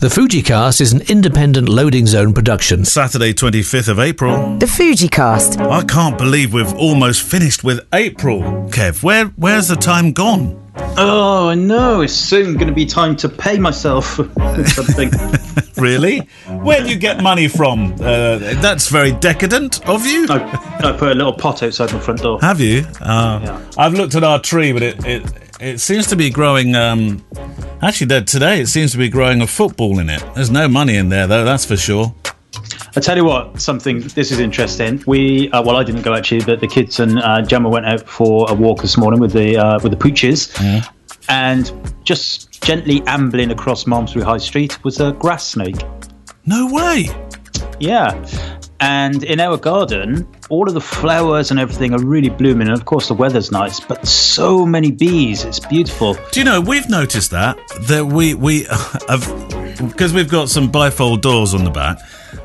The Fujicast is an independent loading zone production. Saturday, 25th of April. The Fujicast. I can't believe we've almost finished with April. Kev, where where's the time gone? Oh, I know. It's soon going to be time to pay myself something. Really? Where do you get money from? Uh, that's very decadent of you. I, I put a little pot outside my front door. Have you? Uh, Yeah. I've looked at our tree, but it it, it seems to be growing. Um, actually, today it seems to be growing a football in it. There's no money in there, though. That's for sure. I tell you what, something. This is interesting. We, uh, well, I didn't go actually, but the kids and uh, Gemma went out for a walk this morning with the uh, with the pooches, and just gently ambling across Malmesbury High Street was a grass snake. No way. Yeah. And in our garden, all of the flowers and everything are really blooming. And of course, the weather's nice, but so many bees. It's beautiful. Do you know we've noticed that that we we have because we've got some bifold doors on the back.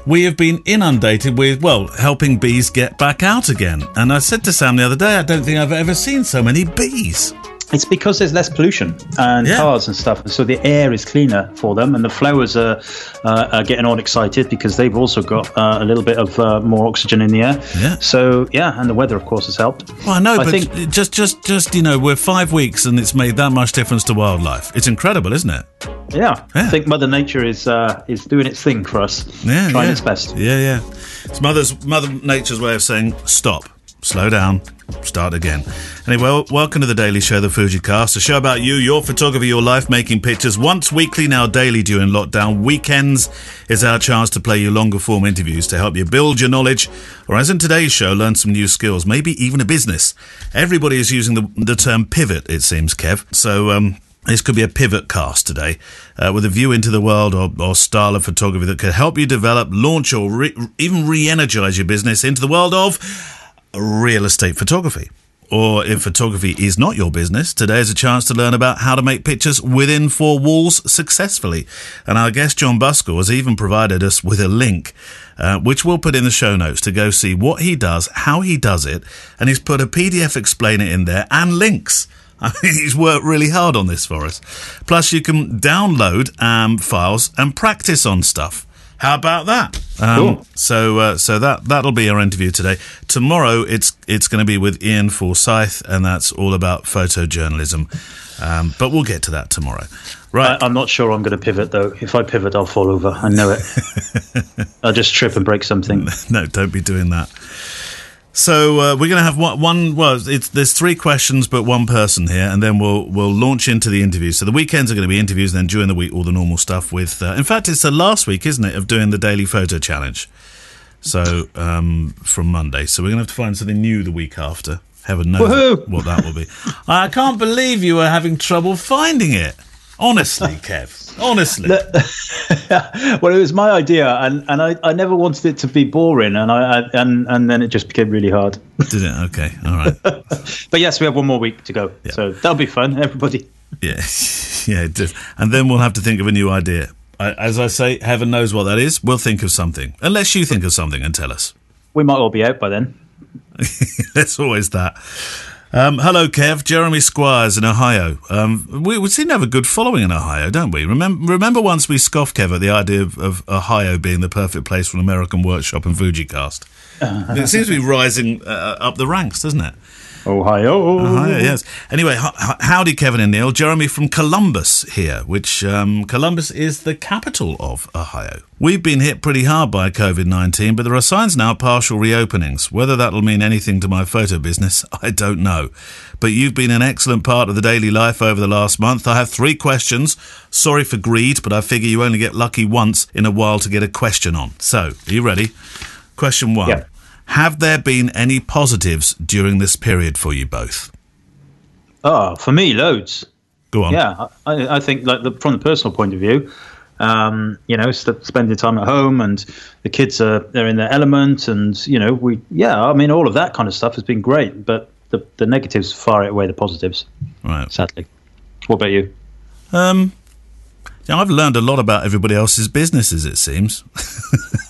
We have been inundated with well helping bees get back out again. And I said to Sam the other day, I don't think I've ever seen so many bees. It's because there's less pollution and Yeah. cars and stuff, so the air is cleaner for them, and the flowers are, uh, are getting all excited because they've also got uh, a little bit of uh, more oxygen in the air. Yeah. So yeah, and the weather, of course, has helped. Well, I know, I but think- just just just you know, we're five weeks and it's made that much difference to wildlife. It's incredible, isn't it? Yeah, Yeah. I think Mother Nature is uh, is doing its thing for us, Yeah, trying yeah. its best. Yeah, yeah. It's mother's Mother Nature's way of saying stop, slow down, start again. Anyway, welcome to the Daily Show, the Fujicast, a show about you, your photography, your life making pictures. Once weekly, now daily during lockdown. Weekends is our chance to play you longer form interviews to help you build your knowledge, or as in today's show, learn some new skills, maybe even a business. Everybody is using the, the term pivot, it seems, Kev. So, um, this could be a pivot cast today, uh, with a view into the world or, or style of photography that could help you develop, launch, or re- even re-energize your business into the world of real estate photography. Or if photography is not your business, today is a chance to learn about how to make pictures within four walls successfully. And our guest Jon Buscall has even provided us with a link, uh, which we'll put in the show notes to go see what he does, how he does it, and he's put a PDF explainer in there and links. I mean, he's worked really hard on this for us. Plus, you can download um, files and practice on stuff. How about that? Um, Cool. So, uh, so that that'll be our interview today. Tomorrow, it's it's going to be with Ian Forsyth, and that's all about photojournalism. Um, but we'll get to that tomorrow. Right? I, I'm not sure I'm going to pivot though. If I pivot, I'll fall over. I know it. I'll just trip and break something. no, don't be doing that. So uh, we're going to have one, one. Well, it's there's three questions, but one person here, and then we'll we'll launch into the interviews. So the weekends are going to be interviews, and then during the week, all the normal stuff. With uh, in fact, it's the last week, isn't it, of doing the daily photo challenge. So um, from Monday, so we're going to have to find something new the week after. Heaven knows Woohoo! what that will be. I can't believe you were having trouble finding it. Honestly, Kev. Honestly. well, it was my idea, and, and I, I never wanted it to be boring, and I, I and and then it just became really hard. Did it? Okay. All right. But yes, we have one more week to go, so that'll be fun. Everybody, Yeah, yeah, and then we'll have to think of a new idea. I, as I say, heaven knows what that is. We'll think of something, unless you think of something and tell us. we might all be out by then. There's always that. Um, hello, Kev. Jeremy Squires in Ohio. Um, we, we seem to have a good following in Ohio, don't we? Remember, remember once we scoffed Kev at the idea of, of Ohio being the perfect place for an American workshop and Fujicast. it seems to be rising uh, up the ranks, doesn't it? Ohio. Ohio, yes. Anyway, h- howdy, Kevin and Neil. Jeremy from Columbus here, which um, Columbus is the capital of Ohio. We've been hit pretty hard by COVID 19, but there are signs now of partial reopenings. Whether that'll mean anything to my photo business, I don't know. But you've been an excellent part of the daily life over the last month. I have three questions. Sorry for greed, but I figure you only get lucky once in a while to get a question on. So, are you ready? Question one. Yeah. Have there been any positives during this period for you both? Oh, for me, loads. Go on. Yeah, I, I think like the, from the personal point of view, um, you know, st- spending time at home and the kids are they're in their element, and you know, we yeah, I mean, all of that kind of stuff has been great, but the the negatives far outweigh the positives, Right. sadly. What about you? Um, yeah, I've learned a lot about everybody else's businesses. It seems.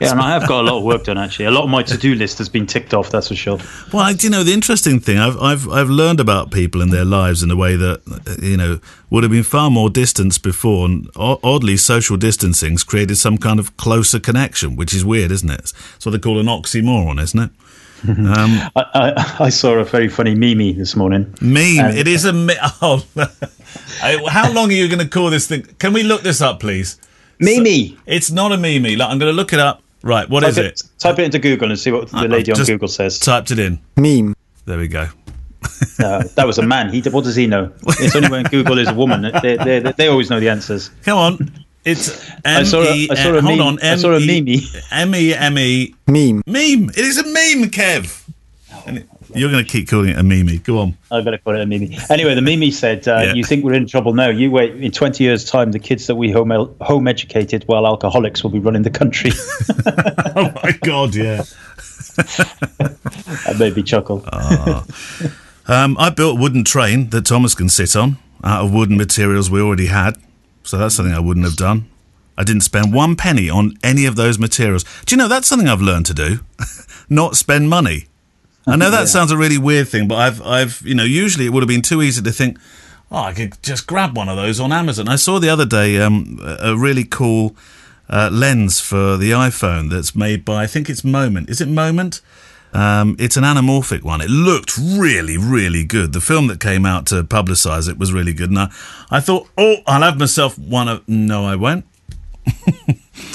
Yeah, and I have got a lot of work done actually. A lot of my to-do list has been ticked off. That's for sure. Well, I, you know, the interesting thing I've I've I've learned about people and their lives in a way that you know would have been far more distance before, and oddly, social distancing's created some kind of closer connection, which is weird, isn't it? It's what they call an oxymoron, isn't it? Um, I, I, I saw a very funny meme this morning. meme. And- it is a meme. Oh, how long are you going to call this thing? Can we look this up, please? Meme. It's not a meme. Like, I'm going to look it up. Right, what is type it? Type it into Google and see what the I've lady on Google says. Typed it in. Meme. There we go. Uh, that was a man. He what does he know? It's only when Google is a woman. They, they, they always know the answers. Come on. It's I saw a- I saw a M-E- hold meme- on. I saw a M-E- meme. M-E-M-E. Meme. Meme. It is a meme, Kev. And it- you're going to keep calling it a meme. Go on. I better call it a meme. Anyway, the meme said, uh, Yeah. "You think we're in trouble now? You wait. In 20 years' time, the kids that we home home educated while alcoholics will be running the country." Oh my God, yeah. that made me chuckle. Um, I built a wooden train that Thomas can sit on out of wooden materials we already had. So that's something I wouldn't have done. I didn't spend one penny on any of those materials. Do you know that's something I've learned to do? Not spend money. I know that sounds a really weird thing, but I've, I've, you know, usually it would have been too easy to think, oh, I could just grab one of those on Amazon. I saw the other day um, a a really cool uh, lens for the iPhone that's made by, I think it's Moment. Is it Moment? Um, it's an anamorphic one. It looked really, really good. The film that came out to publicise it was really good. And I, I thought, oh, I'll have myself one of. No, I won't.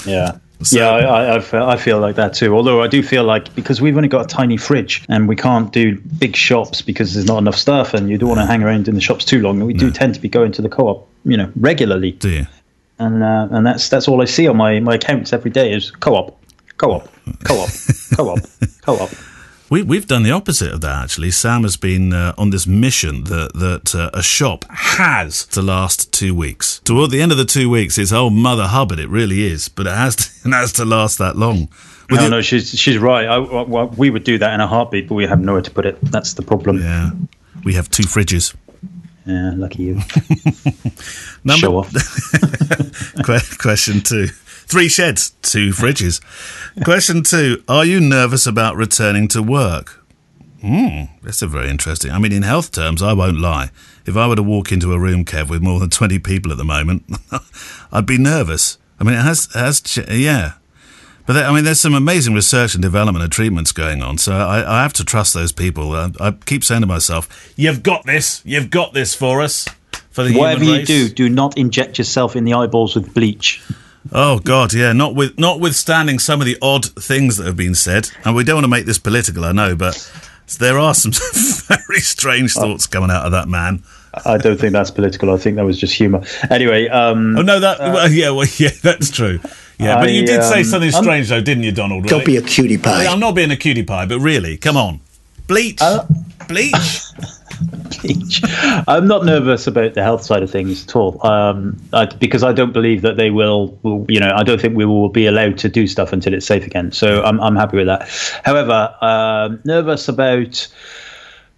Yeah. So- yeah, I, I, I, feel, I feel like that too. Although I do feel like because we've only got a tiny fridge and we can't do big shops because there's not enough stuff, and you don't want to hang around in the shops too long. We do tend to be going to the co-op, you know, regularly, Do you? and uh, and that's that's all I see on my my accounts every day is co-op, co-op, co-op, co-op, co-op. We, we've done the opposite of that, actually. Sam has been uh, on this mission that, that uh, a shop has to last two weeks. Toward the end of the two weeks, it's, oh, Mother Hubbard, it really is. But it has to, it has to last that long. With No, no, she's she's right. I, we would do that in a heartbeat, but we have nowhere to put it. That's the problem. Yeah, Yeah. We have two fridges. Yeah, lucky you. Number, Show off. Question two. Three sheds, two fridges. question two. Are you nervous about returning to work? Hmm, that's a very interesting. I mean, in health terms, I won't lie. If I were to walk into a room, Kev, with more than 20 people at the moment, I'd be nervous. I mean, it has, it has ch- yeah. But there, I mean, there's some amazing research and development and treatments going on. So I, I have to trust those people. I, I keep saying to myself, "You've got this. You've got this for us." For the Whatever you do, do not inject yourself in the eyeballs with bleach. Oh God, yeah. Not with notwithstanding some of the odd things that have been said, and we don't want to make this political, I know, but there are some very strange thoughts coming out of that man. I don't think that's political. I think that was just humour. Anyway, um, Oh no, that well, yeah, well, yeah, that's true. Yeah, but I, you did say um, something I'm- strange though, didn't you, Donald? Don't be a cutie pie. I'm not being a cutie pie, but really, come on, bleach, Uh, bleach. I'm not nervous about the health side of things at all, um, I, because I don't believe that they will. You know, I don't think we will be allowed to do stuff until it's safe again. So I'm, I'm happy with that. However, um, nervous about.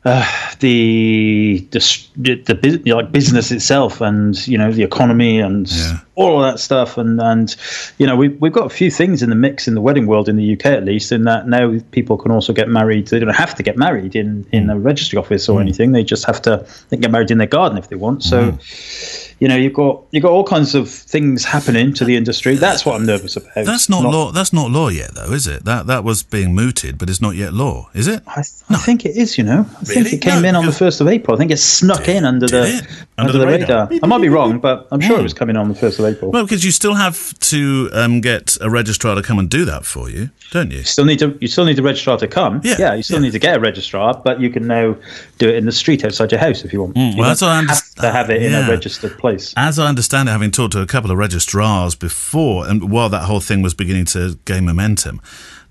Uh, the the the know, like business itself and you know the economy and Yeah. All of that stuff and and you know we we've got a few things in the mix in the wedding world in the UK at least in that now people can also get married they don't have to get married in in mm. a registry office or mm. anything they just have to they get married in their garden if they want so mm. you know you've got you've got all kinds of things happening to the industry that's what I'm nervous about That's not, law. That's not law yet, though, is it? That that was being mooted, but it's not yet law, is it? I, I think it is, you know. I think it came No, in on the first of April. I think it snuck in under the it? under, the, radar. I might be wrong, but I'm sure it was coming on the first of April. Well, because you still have to um, get a registrar to come and do that for you, don't you? you still need to you still need the registrar to come. Yeah, yeah you still yeah. need to get a registrar, but you can now do it in the street outside your house if you want. you Mm, well, that's don't what I have to have it in yeah. a registered place. As I understand it, having talked to a couple of registrars before, and while that whole thing was beginning to gain momentum,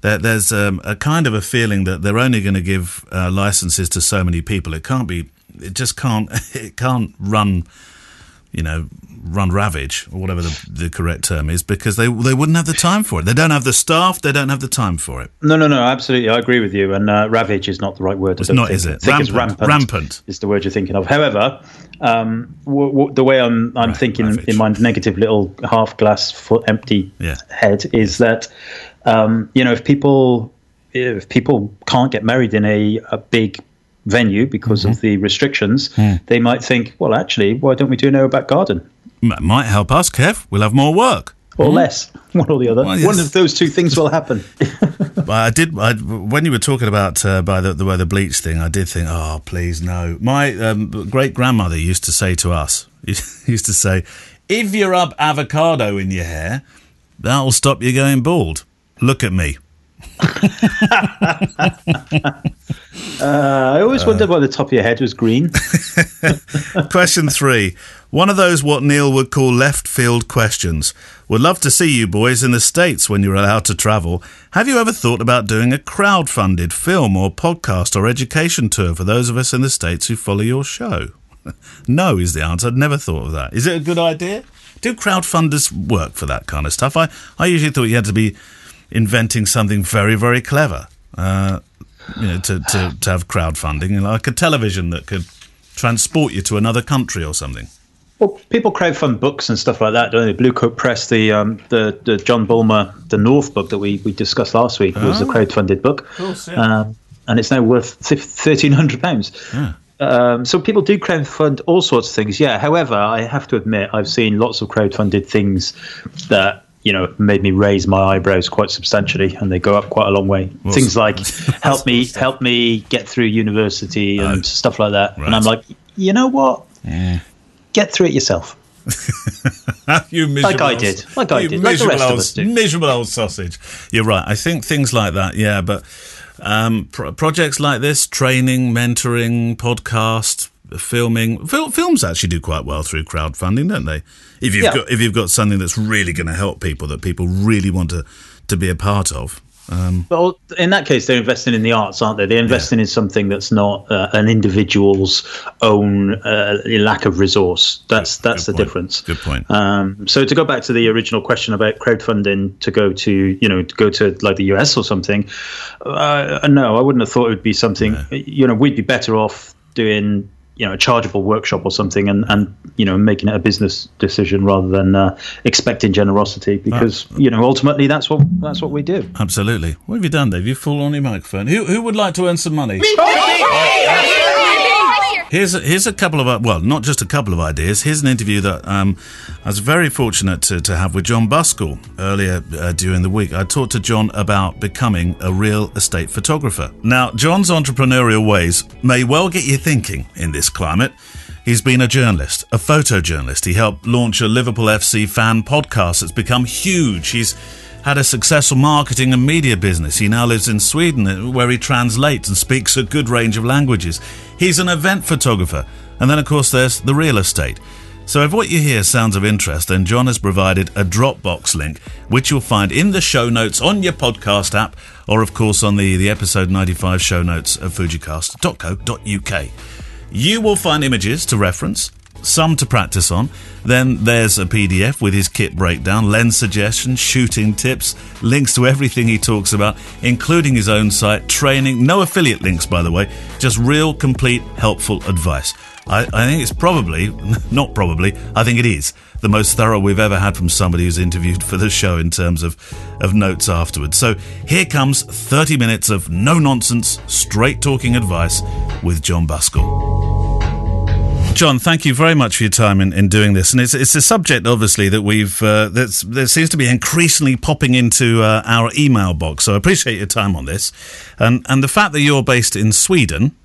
there's um, a kind of a feeling that they're only going to give uh, licenses to so many people. It can't be. It just can't. It can't run. You know, run ravage or whatever the, the correct term is, because they they wouldn't have the time for it. They don't have the staff. They don't have the time for it. No, no, no, absolutely. I agree with you. And uh, ravage is not the right word. It's don't think. is it? I think it's Rampant. rampant. Rampant. is the word you're thinking of. However, um, w- w- the way I'm, I'm Right, thinking ravage. in my negative little half glass full empty Yeah. head is that Um, you know, if people if people can't get married in a, a big venue because mm-hmm. of the restrictions, mm. they might think, well, actually, why don't we do an back garden? M- might help us, Kev. We'll have more work. Or mm. less, one or the other. Well, yes. One of those two things will happen. I did. I, when you were talking about uh, by the, the way the bleach thing, I did think, oh, please no. My um, great grandmother used to say to us, used to say, if you rub avocado in your hair, that'll stop you going bald. Look at me. uh, I always uh, wondered why the top of your head was green. Question three. One of those what Neil would call left field questions. Would love to see you boys in the States when you're allowed to travel. Have you ever thought about doing a crowd funded film or podcast or education tour for those of us in the States who follow your show? no, is the answer. I'd never thought of that. Is it a good idea? Do crowdfunders work for that kind of stuff? I, I usually thought you had to be inventing something very, very clever. Uh, you know, to, to, to have crowdfunding, like a television that could transport you to another country or something. Well, people crowdfund books and stuff like that, don't they? Bluecoat Press, the um, the, the John Bulmer, the North book that we, we discussed last week oh. was a oh. crowdfunded book, course, yeah. um, and it's now worth thirteen hundred pounds. Yeah. Um, so people do crowdfund all sorts of things. Yeah. However, I have to admit, I've seen lots of crowdfunded things that you know made me raise my eyebrows quite substantially, and they go up quite a long way. Well, things like help me help me get through university and oh, stuff like that. Right. And I'm like, you know what? Yeah. Get through it yourself. you miserable like I did, like I did, like the rest old, of us do. Miserable old sausage. You're right. I think things like that. Yeah, but um, pro- projects like this, training, mentoring, podcast, filming, fil- films actually do quite well through crowdfunding, don't they? If you've yeah. got if you've got something that's really going to help people that people really want to to be a part of. Um, well, in that case, they're investing in the arts, aren't they? They're investing yeah. in something that's not uh, an individual's own uh, lack of resource. That's that's Good the point. difference. Good point. Um, so to go back to the original question about crowdfunding to go to you know to go to like the US or something, uh, no, I wouldn't have thought it would be something. Yeah. You know, we'd be better off doing you know a chargeable workshop or something and and you know making it a business decision rather than uh, expecting generosity because you know ultimately that's what that's what we do. Absolutely. What have you done dave? You fall on your microphone. Who, who would like to earn some money Here's a, here's a couple of well, not just a couple of ideas. Here's an interview that um, I was very fortunate to, to have with Jon Buscall earlier uh, during the week. I talked to Jon about becoming a real estate photographer. Now, Jon's entrepreneurial ways may well get you thinking in this climate. He's been a journalist, a photojournalist. He helped launch a Liverpool FC fan podcast that's become huge. He's had a successful marketing and media business. He now lives in Sweden, uh, where he translates and speaks a good range of languages. He's an event photographer. And then, of course, there's the real estate. So, if what you hear sounds of interest, then Jon has provided a Dropbox link, which you'll find in the show notes on your podcast app, or of course on the, the episode 95 show notes of fujicast.co.uk. You will find images to reference, some to practice on. Then there's a PDF with his kit breakdown, lens suggestions, shooting tips, links to everything he talks about, including his own site, training, no affiliate links, by the way, just real, complete, helpful advice. I, I think it's probably, not probably, I think it is the most thorough we've ever had from somebody who's interviewed for the show in terms of, of notes afterwards. So here comes 30 minutes of no nonsense, straight talking advice with Jon Buscall. Jon, thank you very much for your time in, in doing this. And it's, it's a subject, obviously, that we've uh, that's, that seems to be increasingly popping into uh, our email box. So I appreciate your time on this. And, and the fact that you're based in Sweden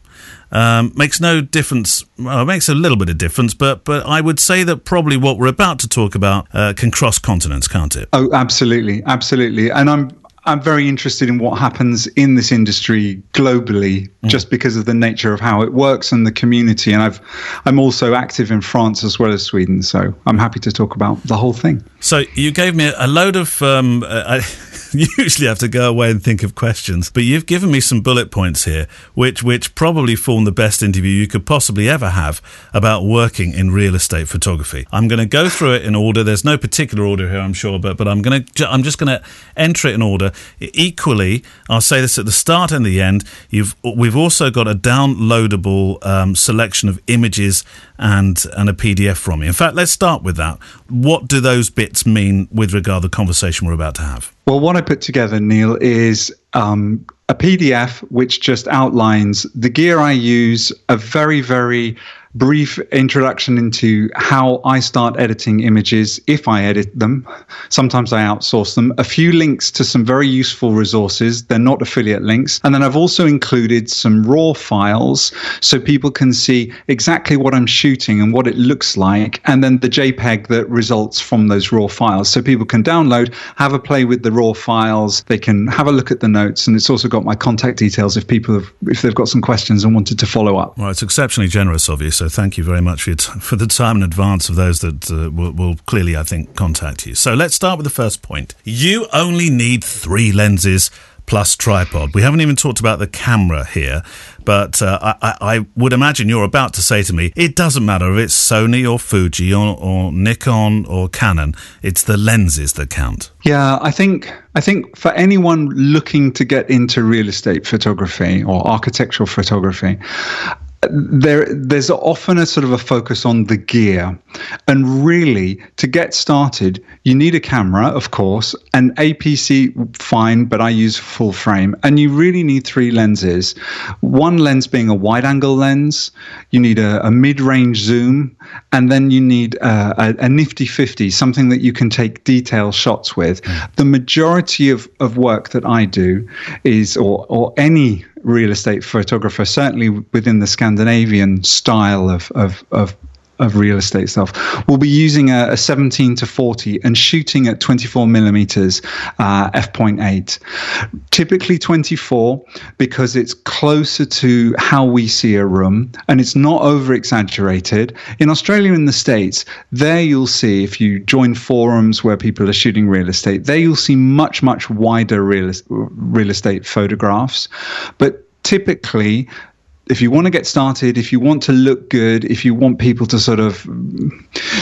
um, makes no difference. Well, it makes a little bit of difference, but but I would say that probably what we're about to talk about uh, can cross continents, can't it? Oh, absolutely, absolutely. And I'm I'm very interested in what happens in this industry globally, mm. just because of the nature of how it works and the community. And I've, I'm also active in France as well as Sweden, so I'm happy to talk about the whole thing. So you gave me a load of. Um, uh, usually have to go away and think of questions. But you've given me some bullet points here, which which probably form the best interview you could possibly ever have about working in real estate photography. I'm going to go through it in order. There's no particular order here, I'm sure, but but I'm going to I'm just going to enter it in order. Equally, I'll say this at the start and the end. You've we've also got a downloadable um, selection of images and and a PDF from you. In fact, let's start with that. What do those bits mean with regard to the conversation we're about to have? Well, what I put together, Neil, is um, a PDF which just outlines the gear I use, a very, very brief introduction into how I start editing images if I edit them. Sometimes I outsource them. A few links to some very useful resources. They're not affiliate links. And then I've also included some raw files so people can see exactly what I'm shooting and what it looks like. And then the JPEG that results from those raw files. So people can download, have a play with the raw files. They can have a look at the notes. And it's also got my contact details if people have, if they've got some questions and wanted to follow up. Well, it's exceptionally generous of you. So thank you very much for, t- for the time in advance of those that uh, will, will, clearly, I think, contact you. So let's start with the first point. You only need three lenses plus tripod. We haven't even talked about the camera here, but uh, I, I, would imagine you're about to say to me, it doesn't matter if it's Sony or Fuji or, or Nikon or Canon. It's the lenses that count. Yeah, I think I think for anyone looking to get into real estate photography or architectural photography, there there's often a sort of a focus on the gear. And really to get started you need a camera of course an APS-C fine but i use full frame. And you really need three lenses. One lens being a wide angle lens. You need a, a mid-range zoom. And then you need a, a, a, nifty 50 something that you can take detail shots with. Mm. the majority of, of work that i do is or or any real estate photographer, certainly within the Scandinavian style of, of, of of real estate stuff. We'll be using a, a 17 to 40 and shooting at 24 millimeters uh, f.8. Typically 24 because it's closer to how we see a room and it's not over exaggerated. In Australia and the States, there you'll see if you join forums where people are shooting real estate, there you'll see much much wider real, real estate photographs, but typically if you want to get started, if you want to look good, if you want people to sort of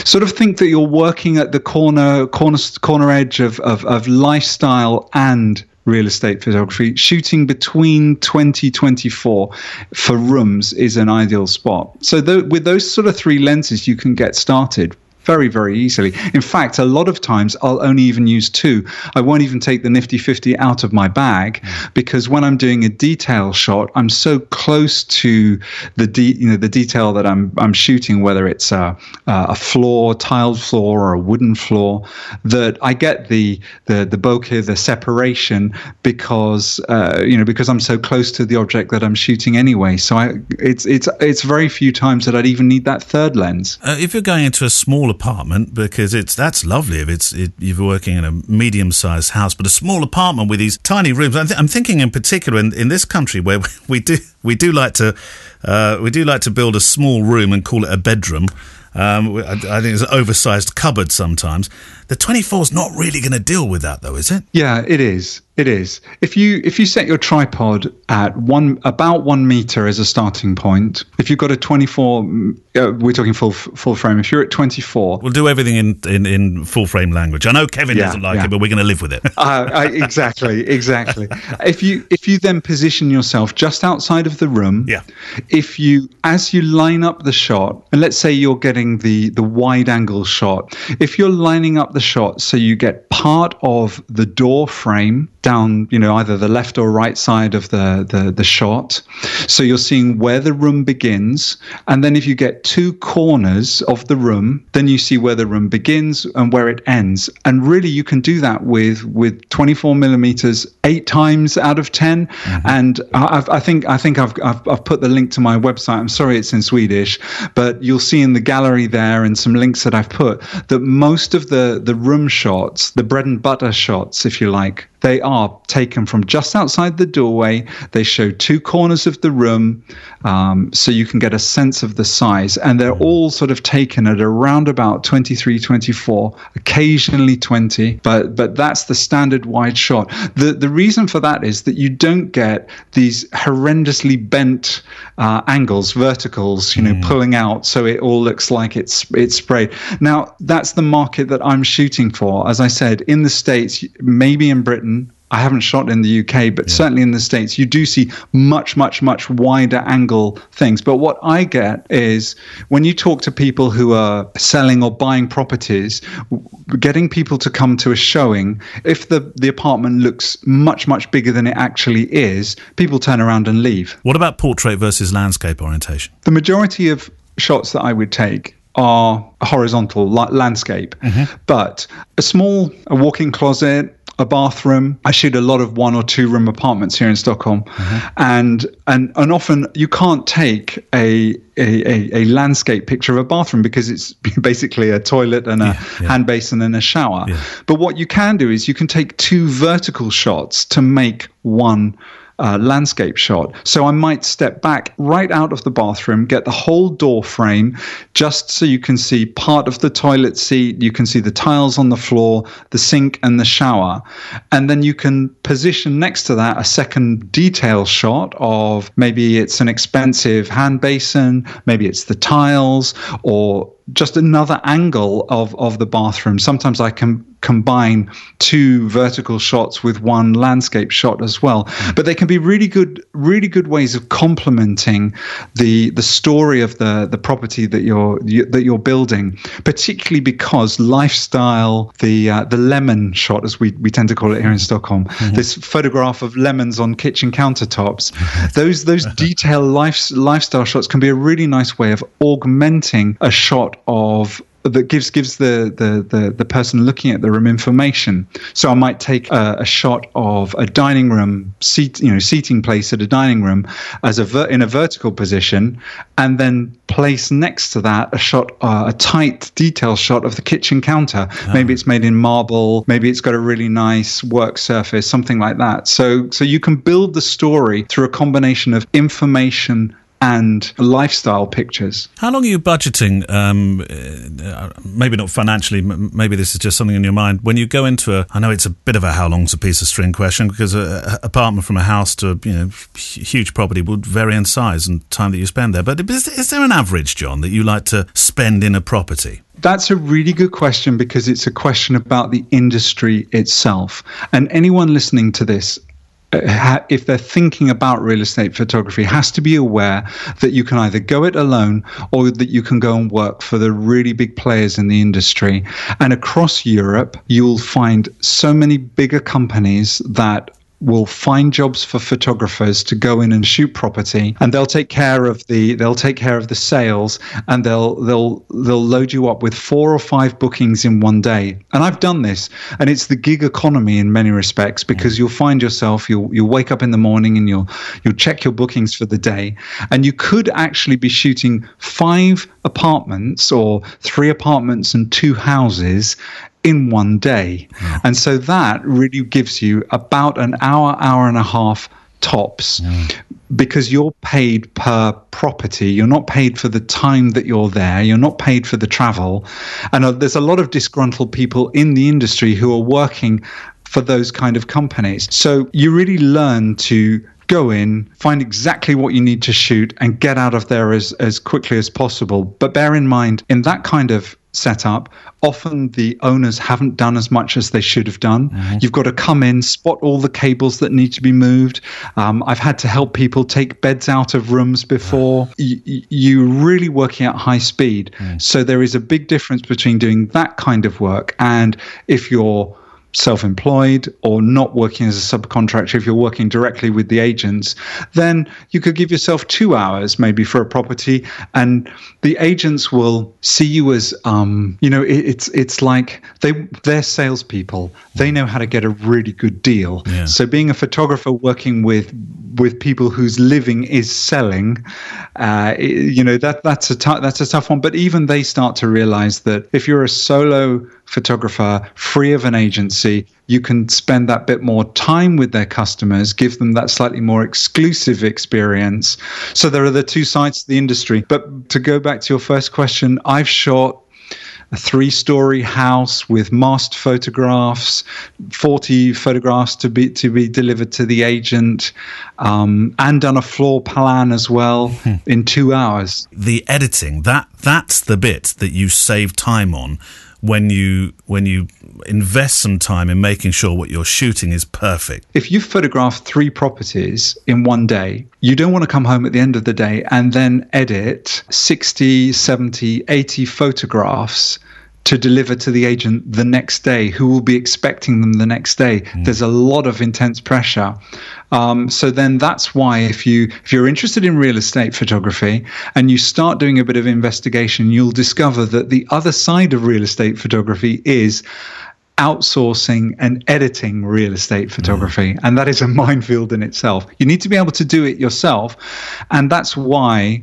sort of think that you're working at the corner corner corner edge of of, of lifestyle and real estate photography, shooting between 2024 for rooms is an ideal spot. So th- with those sort of three lenses, you can get started very, very easily. In fact, a lot of times I'll only even use two. I won't even take the Nifty 50 out of my bag because when I'm doing a detail shot, I'm so close to the de- you know the detail that I'm I'm shooting, whether it's a, a floor, tiled floor, or a wooden floor, that I get the the the bokeh, the separation because uh, you know because I'm so close to the object that I'm shooting anyway. So I it's it's it's very few times that I'd even need that third lens. Uh, if you're going into a small apartment because it's that's lovely if it's it, you're working in a medium-sized house, but a small apartment with these tiny rooms. I'm, th- I'm thinking in particular in, in this country where we do we do like to uh, we do like to build a small room and call it a bedroom. Um, I, I, think it's an oversized cupboard sometimes. The 24 is not really going to deal with that, though, is it? Yeah, it is. It is. If you if you set your tripod at one about one meter as a starting point, if you've got a 24, uh, we're talking full full frame. If you're at 24, we'll do everything in in, in full frame language. I know Kevin yeah, doesn't like yeah. it, but we're going to live with it. uh, I, exactly, exactly. if you if you then position yourself just outside of the room, yeah. If you as you line up the shot, and let's say you're getting the the wide angle shot, if you're lining up the shot so you get part of the door frame down, you know, either the left or right side of the, the, the shot. So you're seeing where the room begins. And then if you get two corners of the room, then you see where the room begins and where it ends. And really you can do that with, with 24 millimeters eight times out of 10. Mm-hmm. And I've, I think, I think I've, I've, I've put the link to my website. I'm sorry it's in Swedish, but you'll see in the gallery there and some links that I've put that most of the, the room shots, the bread and butter shots, if you like, they are taken from just outside the doorway. They show two corners of the room, um, so you can get a sense of the size. And they're all sort of taken at around about 23, 24, occasionally 20, but but that's the standard wide shot. The the reason for that is that you don't get these horrendously bent uh, angles, verticals, you know, mm. pulling out, so it all looks like it's it's sprayed. Now that's the market that I'm shooting for. As I said, in the states, maybe in Britain I haven't shot in the UK, but yeah. certainly in the States, you do see much, much, much wider angle things. But what I get is when you talk to people who are selling or buying properties, getting people to come to a showing, if the, the apartment looks much, much bigger than it actually is, people turn around and leave. What about portrait versus landscape orientation? The majority of shots that I would take are horizontal like landscape, mm-hmm. but a small a walk-in closet, a bathroom. I shoot a lot of one or two room apartments here in Stockholm, mm-hmm. and and and often you can't take a, a, a landscape picture of a bathroom because it's basically a toilet and a yeah, yeah. hand basin and a shower. Yeah. But what you can do is you can take two vertical shots to make one uh, landscape shot. So I might step back right out of the bathroom, get the whole door frame, just so you can see part of the toilet seat, you can see the tiles on the floor, the sink, and the shower. And then you can position next to that a second detail shot of maybe it's an expensive hand basin, maybe it's the tiles, or just another angle of, of the bathroom. Sometimes I can combine two vertical shots with one landscape shot as well. Mm. But they can be really good, really good ways of complementing the the story of the the property that you're you, that you're building. Particularly because lifestyle, the uh, the lemon shot, as we we tend to call it here in Stockholm, mm-hmm. this photograph of lemons on kitchen countertops. those those detailed life, lifestyle shots can be a really nice way of augmenting a shot of that gives gives the, the, the, the, person looking at the room information. So I might take a, a, shot of a dining room seat, you know, seating place at a dining room as a ver- in a vertical position, and then place next to that a shot, uh, a tight detail shot of the kitchen counter. Oh. Maybe it's made in marble. Maybe it's got a really nice work surface, something like that. So so you can build the story through a combination of information and lifestyle pictures. How long are you budgeting? Um, uh, maybe not financially. Maybe this is just something in your mind. When you go into a, I know it's a bit of a how long's a piece of string question because a, a apartment from a house to a you know huge property would vary in size and time that you spend there. But is, is there an average, Jon, that you like to spend in a property? That's a really good question because it's a question about the industry itself. And anyone listening to this if they're thinking about real estate photography, has to be aware that you can either go it alone or that you can go and work for the really big players in the industry. And across Europe, you'll find so many bigger companies that will find jobs for photographers to go in and shoot property and they'll take care of the they'll take care of the sales and they'll they'll they'll load you up with four or five bookings in one day. And I've done this and it's the gig economy in many respects because you'll find yourself you'll you'll wake up in the morning and you'll you'll check your bookings for the day. And you could actually be shooting five apartments or three apartments and two houses in one day. Mm. And so that really gives you about an hour, hour and a half tops mm. because you're paid per property. You're not paid for the time that you're there. You're not paid for the travel. And uh, there's a lot of disgruntled people in the industry who are working for those kind of companies. So you really learn to go in, find exactly what you need to shoot, and get out of there as, as quickly as possible. But bear in mind, in that kind of setup, often the owners haven't done as much as they should have done. Mm-hmm. You've got to come in, spot all the cables that need to be moved. Um, I've had to help people take beds out of rooms before. Y- you're really working at high speed. Mm. So there is a big difference between doing that kind of work and if you're self employed or not working as a subcontractor, if you're working directly with the agents, then you could give yourself two hours maybe for a property, and the agents will see you as, um, you know, it, it's it's like they they're salespeople. They know how to get a really good deal. Yeah. So being a photographer working with with people whose living is selling, uh, you know that that's a t- that's a tough one. But even they start to realize that if you're a solo photographer free of an agency, you can spend that bit more time with their customers, give them that slightly more exclusive experience. So there are the two sides to the industry. But to go back to your first question, I've shot a three story house with masked photographs, 40 photographs to be to be delivered to the agent, um, and done a floor plan as well hmm. in two hours. The editing, that that's the bit that you save time on when you when you invest some time in making sure what you're shooting is perfect. If you photograph three properties in one day, you don't want to come home at the end of the day and then edit 60, 70, 80 photographs to deliver to the agent the next day who will be expecting them the next day mm. there's a lot of intense pressure um, so then that's why if you if you're interested in real estate photography and you start doing a bit of investigation you'll discover that the other side of real estate photography is outsourcing and editing real estate photography. Mm. And that is a minefield in itself. You need to be able to do it yourself. And that's why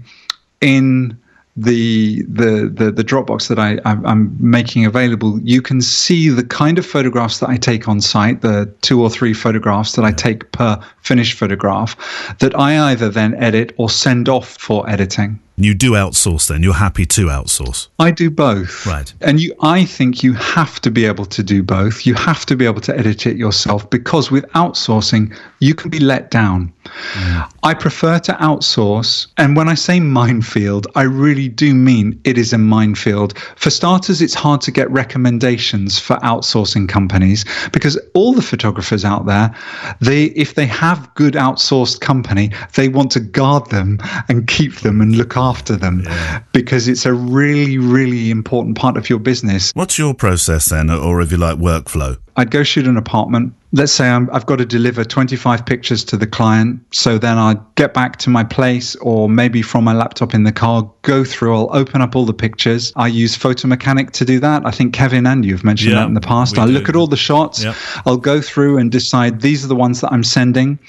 in the the the, the Dropbox that I I'm making available, you can see the kind of photographs that I take on site, the two or three photographs that I take per finished photograph, that I either then edit or send off for editing. You do outsource then. You're happy to outsource. I do both. Right. And you I think you have to be able to do both. You have to be able to edit it yourself because with outsourcing, you can be let down. Mm. I prefer to outsource. And when I say minefield, I really do mean it is a minefield. For starters, it's hard to get recommendations for outsourcing companies because all the photographers out there, they if they have good outsourced company, they want to guard them and keep them and look after them yeah. because it's a really, really important part of your business. What's your process then, or if you like, workflow? I'd go shoot an apartment. Let's say i have got to deliver 25 pictures to the client. So then I'd get back to my place or maybe from my laptop in the car, go through, I'll open up all the pictures. I use Photo Mechanic to do that. I think Kevin and you have mentioned yeah, that in the past. I look at all the shots. Yeah. I'll go through and decide these are the ones that I'm sending.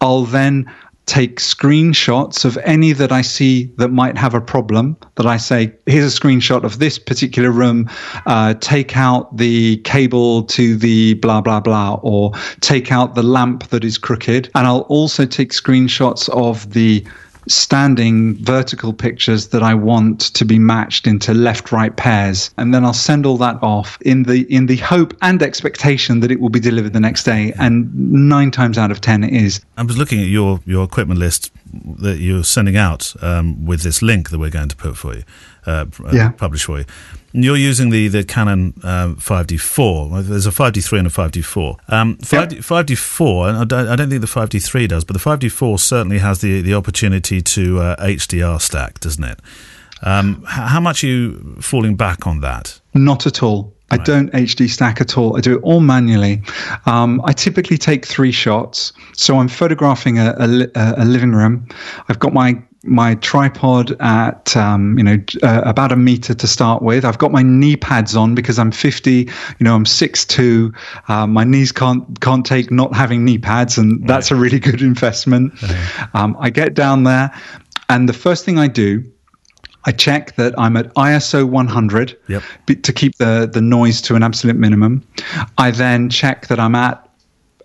I'll then take screenshots of any that I see that might have a problem. That I say, here's a screenshot of this particular room. Uh, take out the cable to the blah blah blah, or take out the lamp that is crooked. And I'll also take screenshots of the standing vertical pictures that I want to be matched into left right pairs. And then I'll send all that off in the in the hope and expectation that it will be delivered the next day. And 9 times out of 10 it is. I was looking at your your equipment list that you're sending out um, with this link that we're going to put for you uh, uh yeah. publish for you you're using the the Canon um, 5D4. There's a 5D3 and a 5D4. Um, 5D, yep. 5D4, and I don't, I don't, think the 5D3 does, but the 5D4 certainly has the the opportunity to uh, HDR stack, doesn't it? Um, how much are you falling back on that? Not at all. I don't HD stack at all. I do it all manually. Um, I typically take three shots. So I'm photographing a, a, a, living room. I've got my my tripod at um, you know uh, about a meter to start with. I've got my knee pads on because I'm 50. You know I'm 6'2". Uh, my knees can't can't take not having knee pads, and that's right. a really good investment. Um, I get down there, and the first thing I do. I check that I'm at ISO 100 yep. to keep the, the noise to an absolute minimum. I then check that I'm at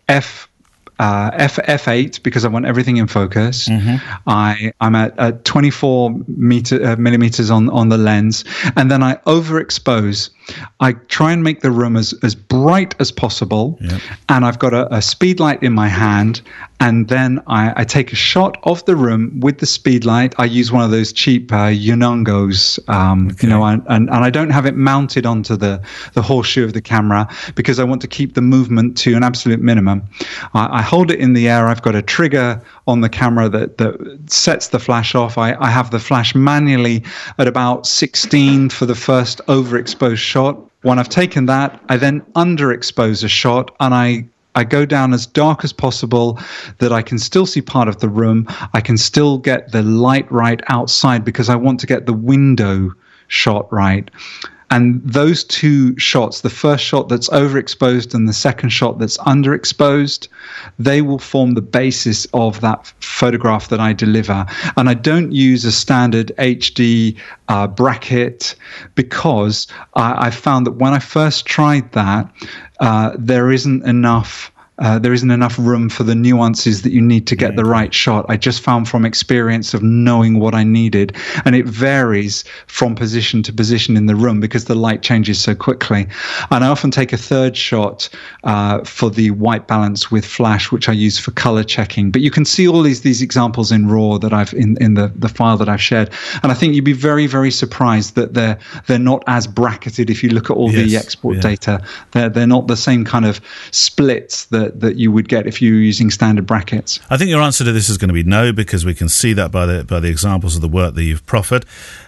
f uh, F f8 because I want everything in focus. Mm-hmm. I I'm at, at 24 meter uh, millimeters on on the lens, and then I overexpose. I try and make the room as as bright as possible, yep. and I've got a, a, speed light in my hand, and then I, I, take a shot of the room with the speed light. I use one of those cheap uh, Yongnuos, um, okay. you know, and, and, and I don't have it mounted onto the the horseshoe of the camera because I want to keep the movement to an absolute minimum. I, I hold it in the air. I've got a trigger on the camera that, that sets the flash off. I, I have the flash manually at about 16 for the first overexposed shot. When I've taken that, I then underexpose a shot and I I go down as dark as possible that I can still see part of the room. I can still get the light right outside because I want to get the window shot right. And those two shots, the first shot that's overexposed and the second shot that's underexposed, they will form the basis of that photograph that I deliver. And I don't use a standard HD uh, bracket because I, I, found that when I first tried that, uh, there isn't enough uh, there isn't enough room for the nuances that you need to get the right shot. I just found from experience of knowing what I needed, and it varies from position to position in the room because the light changes so quickly. And I often take a third shot uh, for the white balance with flash, which I use for color checking. But you can see all these these examples in RAW that I've in in the the file that I've shared, and I think you'd be very very surprised that they're they're not as bracketed if you look at all yes, the export yeah. data. They're they're not the same kind of splits that that that you would get if you were using standard brackets? I think your answer to this is going to be no, because we can see that by the by the examples of the work that you've proffered.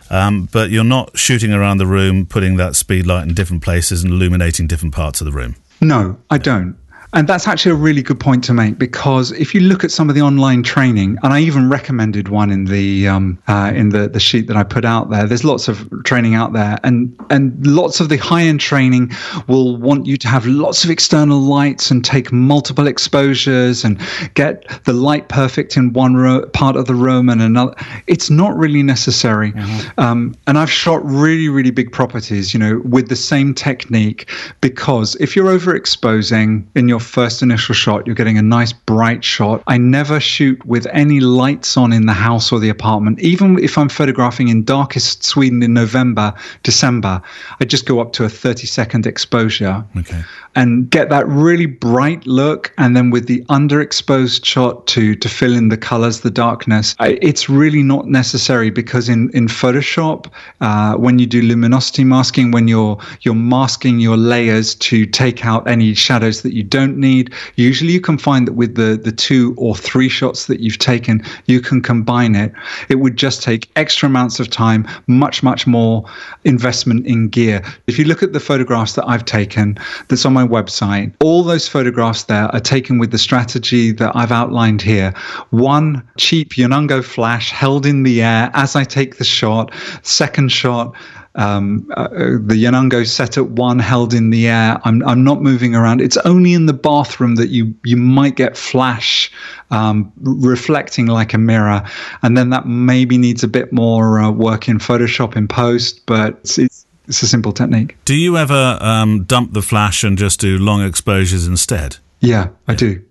Um, but you're not shooting around the room, putting that speed light in different places and illuminating different parts of the room. No, I don't. And that's actually a really good point to make because if you look at some of the online training, and I even recommended one in the um, uh, in the, the sheet that I put out there. There's lots of training out there, and and lots of the high end training will want you to have lots of external lights and take multiple exposures and get the light perfect in one ro- part of the room and another. It's not really necessary. Mm-hmm. Um, and I've shot really really big properties, you know, with the same technique because if you're overexposing in your first initial shot, you're getting a nice bright shot. I never shoot with any lights on in the house or the apartment. Even if I'm photographing in darkest Sweden in November, December, I just go up to a 30 second exposure okay. and get that really bright look. And then with the underexposed shot to, to fill in the colors, the darkness, I, it's really not necessary because in, in Photoshop, uh, when you do luminosity masking, when you're, you're masking your layers to take out any shadows that you don't don't need. Usually, you can find that with the the two or three shots that you've taken, you can combine it. It would just take extra amounts of time, much much more investment in gear. If you look at the photographs that I've taken, that's on my website, all those photographs there are taken with the strategy that I've outlined here. One cheap Yongnuo flash held in the air as I take the shot. Second shot um, uh, the Yongnuo set at one, held in the air. I'm, I'm not moving around. It's only in the bathroom that you you might get flash um, reflecting like a mirror, and then that maybe needs a bit more uh, work in Photoshop in post. But it's, it's it's a simple technique. Do you ever um, dump the flash and just do long exposures instead? Yeah, I yeah. do.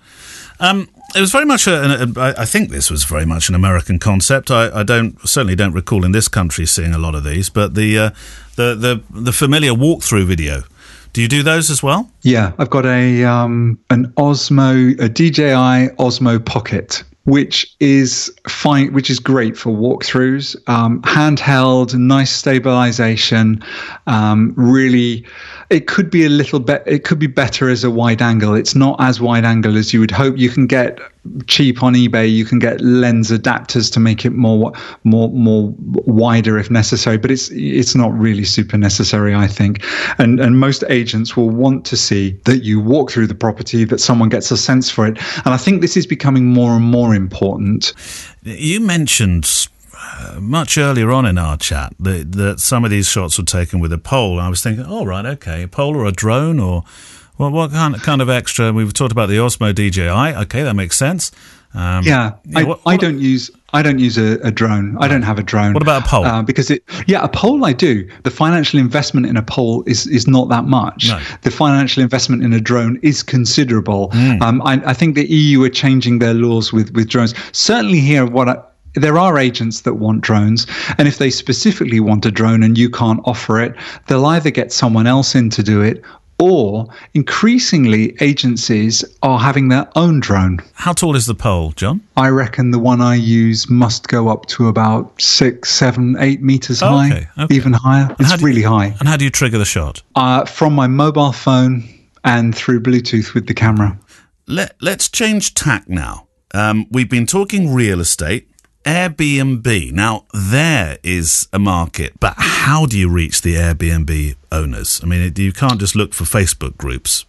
Um, it was very much a, a, I think this was very much an American concept. I, I, don't certainly don't recall in this country seeing a lot of these, but the uh, the the the familiar walkthrough video. Do you do those as well? Yeah, I've got a um, an Osmo a DJI Osmo Pocket which is fine, which is great for walkthroughs. Um, handheld, nice stabilization, um, really it could be a little bit it could be better as a wide angle it's not as wide angle as you would hope you can get cheap on ebay you can get lens adapters to make it more more more wider if necessary but it's it's not really super necessary i think. And and most agents will want to see that you walk through the property that someone gets a sense for it. And i think this is becoming more and more important. You mentioned uh, much earlier on in our chat that, that some of these shots were taken with a pole. I was thinking, oh, right, okay, a pole or a drone or well, what kind of, kind of extra? We've talked about the Osmo DJI. Okay, that makes sense. Um, yeah, I, what, what, I, don't use I don't use a, a drone. I don't have a drone. What about a pole? Uh, because it, yeah, a pole I do. The financial investment in a pole is is not that much. No. The financial investment in a drone is considerable. Mm. Um, I, I, think the EU are changing their laws with with drones. Certainly here, what I, there are agents that want drones, and if they specifically want a drone and you can't offer it, they'll either get someone else in to do it, or increasingly agencies are having their own drone. How tall is the pole, Jon? I reckon the one I use must go up to about six, seven, eight meters oh, high, okay, okay. even higher. It's really you, high. And how do you trigger the shot? Uh, from my mobile phone and through Bluetooth with the camera. Let, let's change tack now. Um, we've been talking real estate Airbnb. Now, there is a market, but how do you reach the Airbnb owners? I mean, you can't just look for Facebook groups.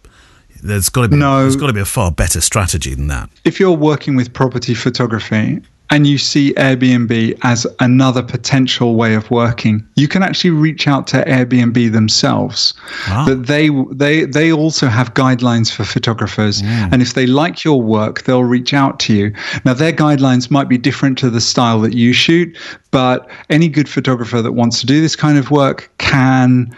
There's got to be, no. there's got to be a far better strategy than that. If you're working with property photography and you see Airbnb as another potential way of working, you can actually reach out to Airbnb themselves. Wow. That they they they also have guidelines for photographers, mm. and if they like your work, they'll reach out to you. Now their guidelines might be different to the style that you shoot, but any good photographer that wants to do this kind of work can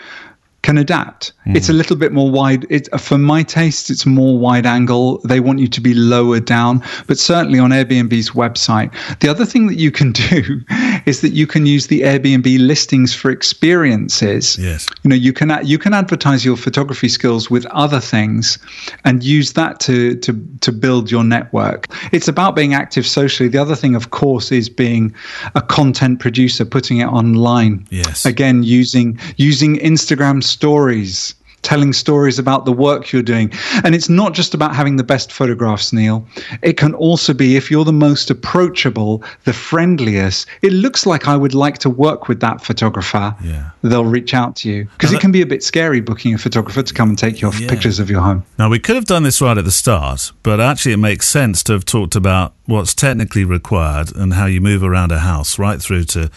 can adapt. Mm. It's a little bit more wide. It, for my taste, it's more wide angle. They want you to be lower down, but certainly on Airbnb's website. The other thing that you can do is that you can use the Airbnb listings for experiences. Yes. You know, you can you can advertise your photography skills with other things, and use that to to to build your network. It's about being active socially. The other thing, of course, is being a content producer, putting it online. Yes. Again, using using Instagram stories telling stories about the work you're doing. And it's not just about having the best photographs, Neil. It can also be if you're the most approachable, the friendliest. It looks like I would like to work with that photographer. Yeah. They'll reach out to you because it can be a bit scary booking a photographer to come and take your yeah. pictures of your home. Now, we could have done this right at the start, but actually, it makes sense to have talked about what's technically required and how you move around a house right through to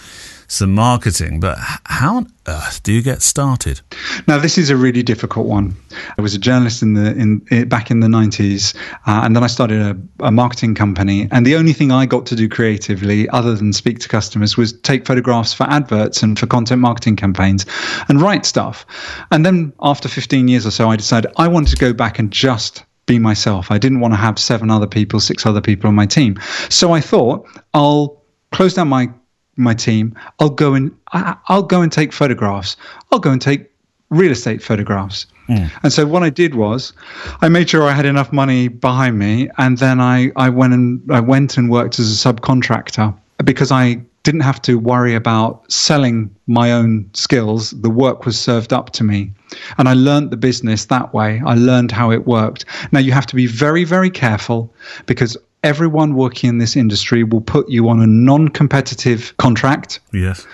some marketing, but how on earth do you get started? Now, this is a really difficult one. I was a journalist in the in, in back in the nineties, uh, and then I started a, a, marketing company. And the only thing I got to do creatively, other than speak to customers, was take photographs for adverts and for content marketing campaigns, and write stuff. And then after 15 years or so, I decided I wanted to go back and just be myself. I didn't want to have seven other people, six other people on my team. So I thought I'll close down my my team. I'll go and I'll go and take photographs. I'll go and take real estate photographs. Mm. And so what I did was I made sure I had enough money behind me and then I, I went and I went and worked as a subcontractor because I didn't have to worry about selling my own skills. The work was served up to me. And I learned the business that way. I learned how it worked. Now you have to be very, very careful because everyone working in this industry will put you on a non-competitive contract. Yes.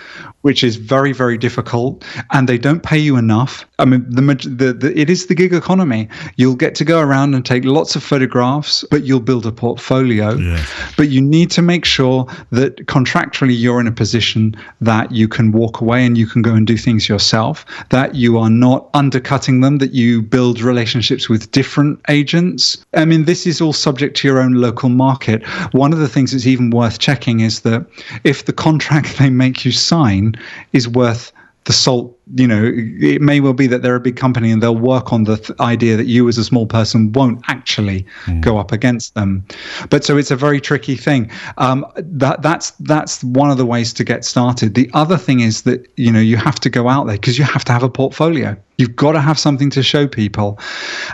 Which is very, very difficult, and they don't pay you enough. I mean, the, the, the, it is the gig economy. You'll get to go around and take lots of photographs, but you'll build a portfolio. Yes. But you need to make sure that contractually you're in a position that you can walk away and you can go and do things yourself. That you are not undercutting them. That you build relationships with different agents. I mean, this is all subject to your own local market. One of the things that's even worth checking is that if the contract they make you sign is worth the salt you know, it may well be that they're a big company and they'll work on the th- idea that you as a small person won't actually mm. go up against them. But so it's a very tricky thing. Um, that that's that's one of the ways to get started. The other thing is that you know you have to go out there because you have to have a portfolio. You've got to have something to show people,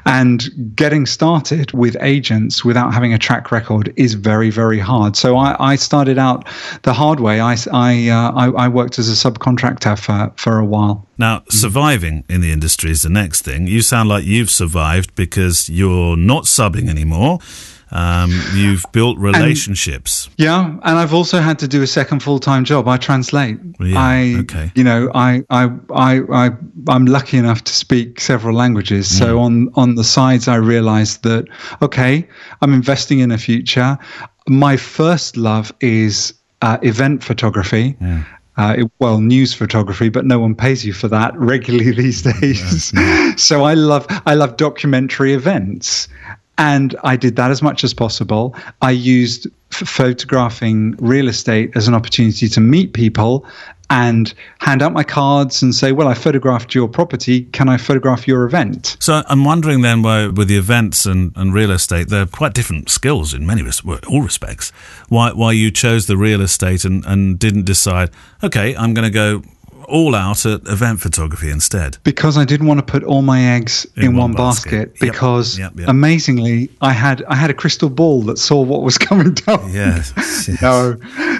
and getting started with agents without having a track record is very very hard. So I, I started out the hard way. I I, uh, I I worked as a subcontractor for for a while. Now, surviving in the industry is the next thing. You sound like you've survived because you're not subbing anymore. Um, you've built relationships. And, yeah, and I've also had to do a second full time job. I translate. Yeah, I, okay. you know, I, I, I, I, I'm lucky enough to speak several languages. Mm. So on on the sides, I realised that okay, I'm investing in a future. My first love is uh, event photography. Yeah uh, it, well, news photography, but no one pays you for that regularly these days. so I love I love documentary events, and I did that as much as possible. I used f- photographing real estate as an opportunity to meet people and hand out my cards and say, "Well, I photographed your property. Can I photograph your event?" So I'm wondering then, why with the events and, and real estate, they're quite different skills in many all respects. Why why you chose the real estate and, and didn't decide, okay, I'm going to go all out at event photography instead? Because I didn't want to put all my eggs in, in one, one, basket. basket because yep, yep. amazingly, I had I had a crystal ball that saw what was coming down. Yes, yes. no,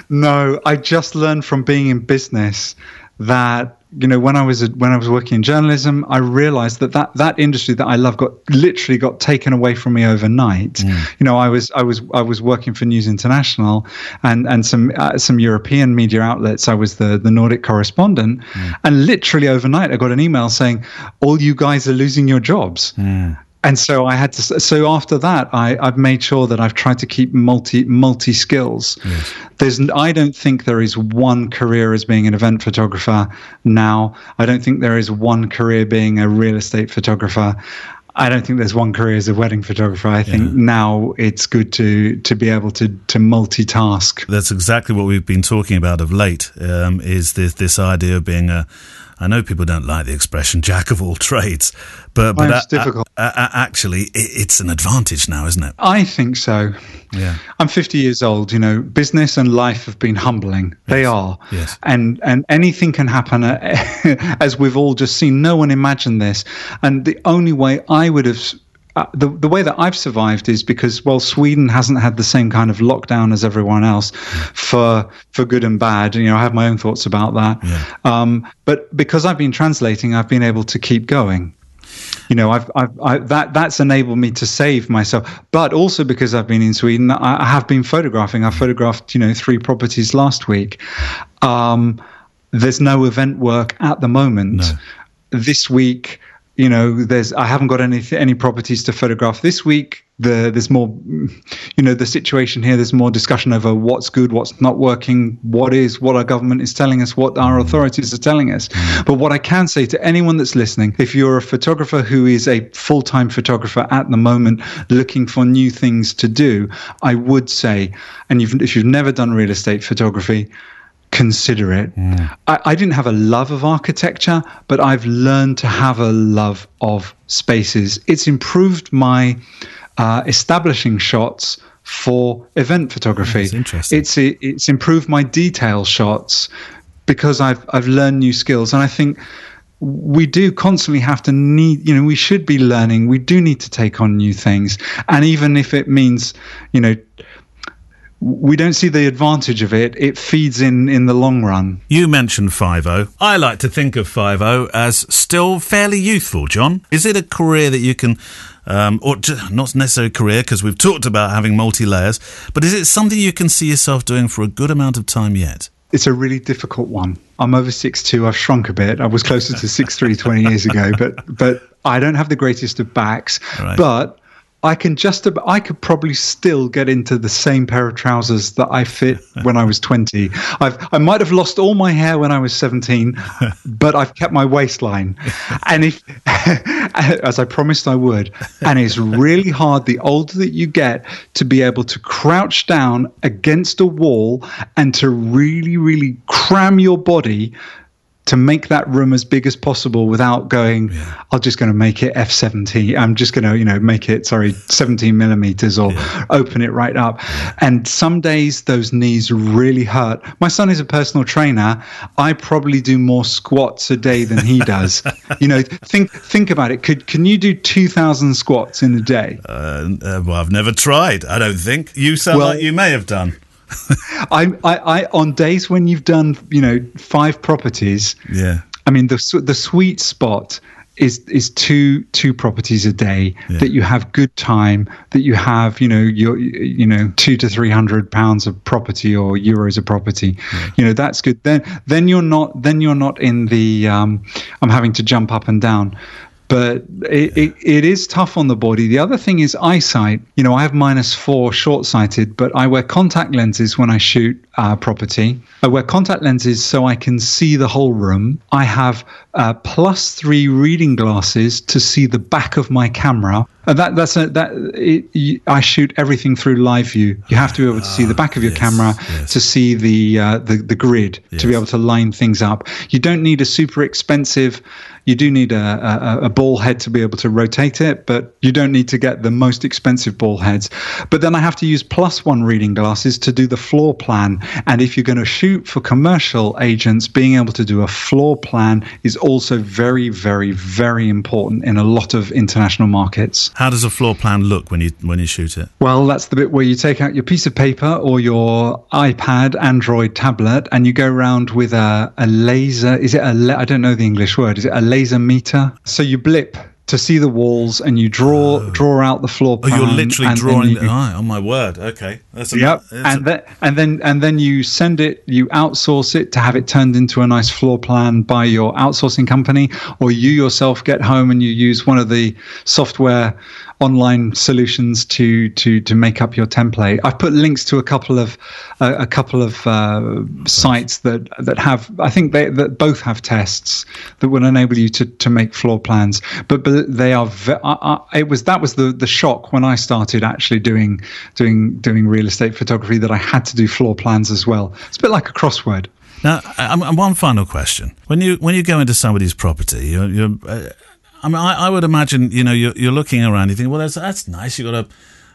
no. I just learned from being in business that you know when I was when I was working in journalism, I realized that that that industry that I love got literally got taken away from me overnight. Mm. You know, I was I was I was working for News International and and some uh, some European media outlets. I was the the Nordic correspondent, mm. and literally overnight, I got an email saying, "All you guys are losing your jobs." Mm and so I had to. So after that, I, have made sure that I've tried to keep multi multi skills. Yes. There's, I don't think there is one career as being an event photographer now. I don't think there is one career being a real estate photographer. I don't think there's one career as a wedding photographer. I think yeah. now it's good to to be able to to multitask. That's exactly what we've been talking about of late. Um, is this this idea of being a I know people don't like the expression "jack of all trades," but but it's difficult. actually, it, it's an advantage now, isn't it? I think so. Yeah. I'm 50 years old. You know, business and life have been humbling. They are. Yes. And and anything can happen, uh, as we've all just seen. No one imagined this, and the only way I would have. Uh, the the way that I've survived is because well Sweden hasn't had the same kind of lockdown as everyone else for for good and bad. You know I have my own thoughts about that. Yeah. um, but because I've been translating I've been able to keep going. You know I've, I've I, that that's enabled me to save myself. But also because I've been in Sweden I, I have been photographing. I photographed you know three properties last week. Um, there's no event work at the moment. This week you know there's i haven't got any any properties to photograph this week. The there's more you know the situation here there's more discussion over what's good what's not working what is what our government is telling us what our authorities are telling us. But what i can say to anyone that's listening if you're a photographer who is a full-time photographer at the moment looking for new things to do i would say and you've, if you've never done real estate photography consider it. I, I didn't have a love of architecture, but I've learned to have a love of spaces. It's improved my uh, establishing shots for event photography. That's interesting. It's it, it's improved my detail shots because I've I've learned new skills, and I think we do constantly have to need you know we should be learning we do need to take on new things and even if it means you know we don't see the advantage of it it feeds in in the long run You mentioned Five O. I like to think of Five O as still fairly youthful. Jon, is it a career that you can, um, or not necessarily career because we've talked about having multi layers, but is it something you can see yourself doing for a good amount of time yet? it's a really difficult one i'm over 6'2 i've shrunk a bit i was closer to 6'3 20 years ago but but i don't have the greatest of backs Right. but I can just about, I could probably still get into the same pair of trousers that I fit when I was 20. I've I might have lost all my hair when I was 17, but I've kept my waistline. And if as I promised I would, and it's really hard the older that you get to be able to crouch down against a wall and to really really cram your body to make that room as big as possible without going i'm just going to make it f17 i'm just going to you know make it sorry 17 millimeters or open it right up. And some days those knees really hurt. My son is a personal trainer. I probably do more squats a day than he does. You know think think about it. Could can you do 2000 squats in a day? Uh, uh, well, I've never tried. I don't think. You sound Well- like you may have done. I, I i on days when you've done you know five properties Yeah. I mean, the the sweet spot is is two two properties a day Yeah. that you have good time, that you have you know your you know two to three hundred pounds of property or euros of property. You know that's good. Then then you're not then you're not in the um, I'm having to jump up and down. But it, it, it is tough on the body. The other thing is eyesight. You know, I have minus four short sighted, but I wear contact lenses when I shoot uh, property. I wear contact lenses so I can see the whole room. I have uh, plus three reading glasses to see the back of my camera. And that that's a, that it, you, I shoot everything through live view. You have to be able to see the back of your yes, camera yes. to see the uh, the the grid to be able to line things up. You don't need a super expensive. You do need a, a, a ball head to be able to rotate it, but you don't need to get the most expensive ball heads. But then I have to use plus one reading glasses to do the floor plan. And if you're going to shoot for commercial agents, being able to do a floor plan is also very, very, very important in a lot of international markets. How does a floor plan look when you when you shoot it? Well, that's the bit where you take out your piece of paper or your iPad, Android tablet, and you go around with a, a laser. Is it a? I don't know the English word. Is it a laser meter? So you blip to see the walls, and you draw oh. draw out the floor plan. Oh, you're literally drawing. you- the oh, oh my word! Okay, that's a, Yep, that's and a- then and then and then you send it, you outsource it to have it turned into a nice floor plan by your outsourcing company, or you yourself get home and you use one of the software online solutions to to to make up your template. I've put links to a couple of uh, a couple of uh, sites that that have I think they that both have tests that will enable you to to make floor plans. But but they are ve- I, I, it was that was the the shock when I started actually doing doing doing real estate photography that I had to do floor plans as well. It's a bit like a crossword. Now, um, one final question: when you when you go into somebody's property, you're, you're uh, I mean, I, I, would imagine you know you're, you're looking around, you think, well, that's that's nice. You've got a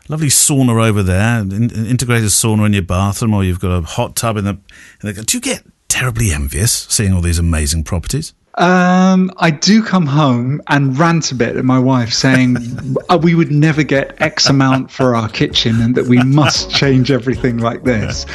lovely sauna over there, in, integrated sauna in your bathroom, or you've got a hot tub in the, in the. Do you get terribly envious seeing all these amazing properties? Um, I do come home and rant a bit at my wife, saying uh, we would never get X amount for our kitchen, and that we must change everything like this.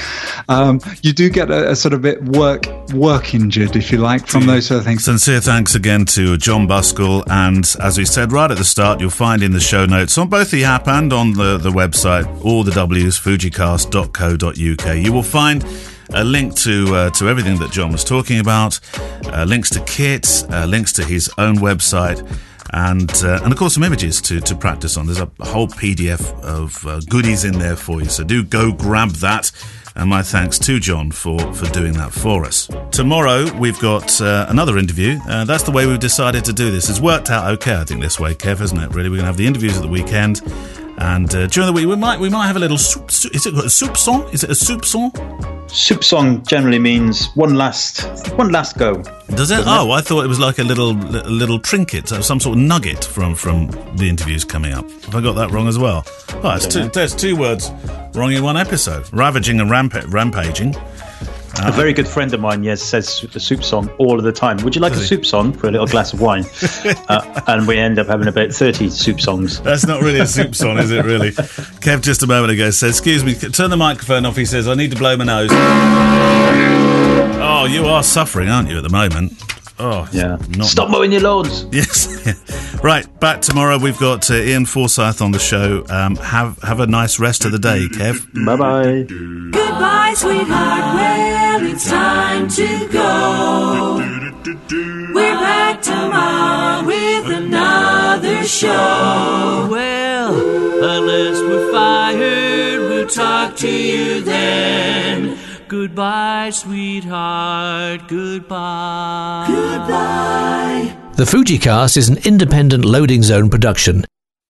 Um, you do get a, a, sort of bit work work injured, if you like, from those sort of things. Sincere thanks again to Jon Buscall, and as we said right at the start, you'll find in the show notes on both the app and on the the website all the W's fujicast.co.uk. You will find a link to uh, to everything that Jon was talking about, uh, links to kits, uh, links to his own website, and uh, and of course some images to, to practice on. There's a whole PDF of uh, goodies in there for you, so do go grab that. And my thanks to Jon for, for doing that for us. Tomorrow we've got uh, another interview. that's the way we've decided to do this. It's worked out okay, I think, this way, Kev, hasn't it? Really, we're going to have the interviews at the weekend. And during the week, we might we might have a little soup. Is it a soup song? Is it a soup song? Soup song generally means one last one last go. Does it? Oh? I thought it was like a little little trinket, uh, some sort of nugget from from the interviews coming up. Have I got that wrong as well? Oh, that's two, there's two words wrong in one episode: ravaging and rampa- rampaging. A very good friend of mine, yes, says a soup song all of the time. Would you like a soup song for a little glass of wine? uh, and we end up having about 30 soup songs. That's not really a soup song, is it, really? Kev just a moment ago said, Excuse me, turn the microphone off. He says, I need to blow my nose. Oh, you are suffering, aren't you, at the moment? Oh, yeah. Stop mowing your lawns. Yes. right. Back tomorrow. We've got uh, Ian Forsyth on the show. Um, have have a nice rest of the day, Kev. Bye bye. Goodbye, sweetheart. Well, it's time to go. We're back tomorrow with another show. Well, unless we're fired, we'll talk to you then. Goodbye, sweetheart. Goodbye. Goodbye. The Fujicast is an independent loading zone production